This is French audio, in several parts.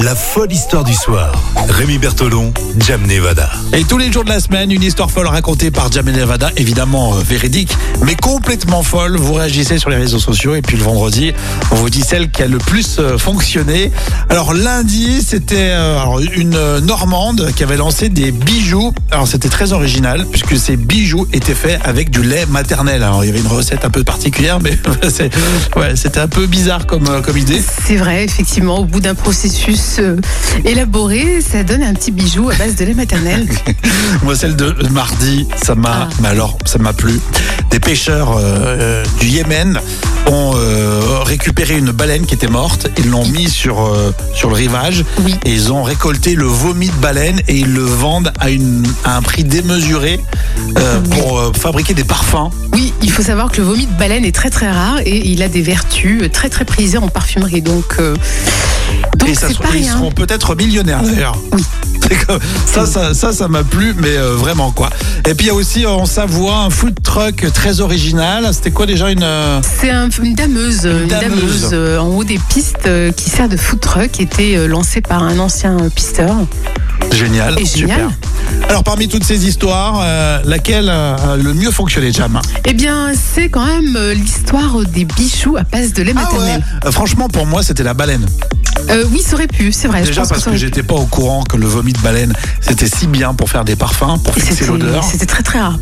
La folle histoire du soir. Rémi Bertolon, Jam Nevada. Et tous les jours de la semaine, une histoire folle racontée par Jamel Nevada, évidemment euh, véridique, mais complètement folle. Vous réagissez sur les réseaux sociaux et puis le vendredi, on vous dit celle qui a le plus euh, fonctionné. Alors lundi, c'était euh, une Normande qui avait lancé des bijoux. Alors c'était très original puisque ces bijoux étaient faits avec du lait maternel. Alors il y avait une recette un peu particulière, mais ouais, c'était un peu bizarre comme, euh, comme idée. C'est vrai, effectivement, au bout d'un processus euh, élaboré, ça donne un petit bijou à base de lait maternel. Moi, celle de mardi, ça m'a, Ah. mais alors, ça m'a plu. Des pêcheurs euh, euh, du Yémen ont euh, récupéré une baleine qui était morte. Ils l'ont mis sur euh, sur le rivage Oui. et ils ont récolté le vomi de baleine et ils le vendent à une à un prix démesuré euh, pour euh, fabriquer des parfums. Oui, il faut savoir que le vomi de baleine est très très rare et il a des vertus euh, très très prisées en parfumerie. Donc, euh, donc et ça, c'est pas ils rien. seront peut-être millionnaires d'ailleurs. Oui. Ça, ça, ça, ça m'a plu, mais euh, vraiment quoi. Et puis il y a aussi euh, en Savoie un food truck très original. C'était quoi déjà une euh, C'est un- une dameuse, une dameuse. dameuse, euh, en haut des pistes euh, qui sert de food truck, qui était lancée par un ancien pisteur. Génial, Et super. Alors parmi toutes ces histoires, euh, laquelle a le mieux fonctionné, Jam Eh bien, c'est quand même euh, l'histoire des bijoux à base de lait maternel. Euh, Franchement, pour moi, c'était la baleine. Euh, oui, ça aurait pu, c'est vrai. je Déjà pense parce ça que aurait pu. j'étais pas au courant que le vomi de baleine, c'était si bien pour faire des parfums, pour Et fixer C'était l'odeur. c'était très très rare.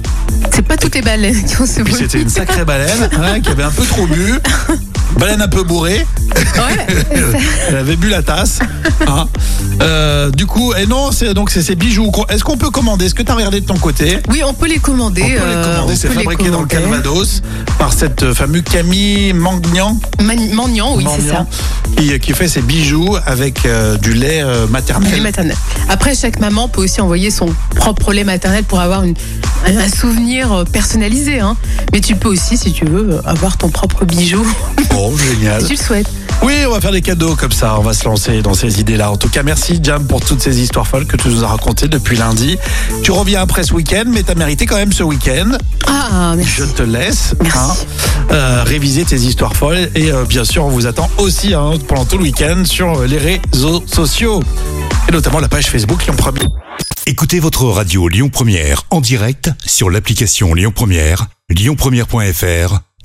C'est pas toutes les baleines qui ont ce Puis vomi. c'était une sacrée baleine hein, qui avait un peu trop bu. Baleine un peu bourrée, Ouais, elle avait bu la tasse. hein. Euh, du coup, et non, c'est donc c'est ces bijoux. Est-ce qu'on peut commander? Est-ce que tu as regardé de ton côté? Oui, on peut les commander. On peut les euh, commander, c'est fabriqué dans le. Calvados par cette euh, fameuse Camille Mangnan. Oui, c'est ça. Qui, qui fait ses bijoux avec euh, du lait maternel. Lait maternel. Après, chaque maman peut aussi envoyer son propre lait maternel pour avoir une- un souvenir personnalisé. hein. Mais tu peux aussi, si tu veux, avoir ton propre bijou, Bon, génial. si tu le souhaites. Oui, on va faire des cadeaux comme ça. On va se lancer dans ces idées-là. En tout cas, merci Jam pour toutes ces histoires folles que tu nous as racontées depuis lundi. Tu reviens après ce week-end, mais tu as mérité quand même ce week-end. Ah, merci. Je te laisse Merci. euh, réviser tes histoires folles. Et euh, bien sûr, on vous attend aussi hein, pendant tout le week-end sur les réseaux sociaux. Et notamment la page Facebook Lyon Premier. Écoutez votre radio Lyon Première en direct sur l'application Lyon Première, lyonpremière.fr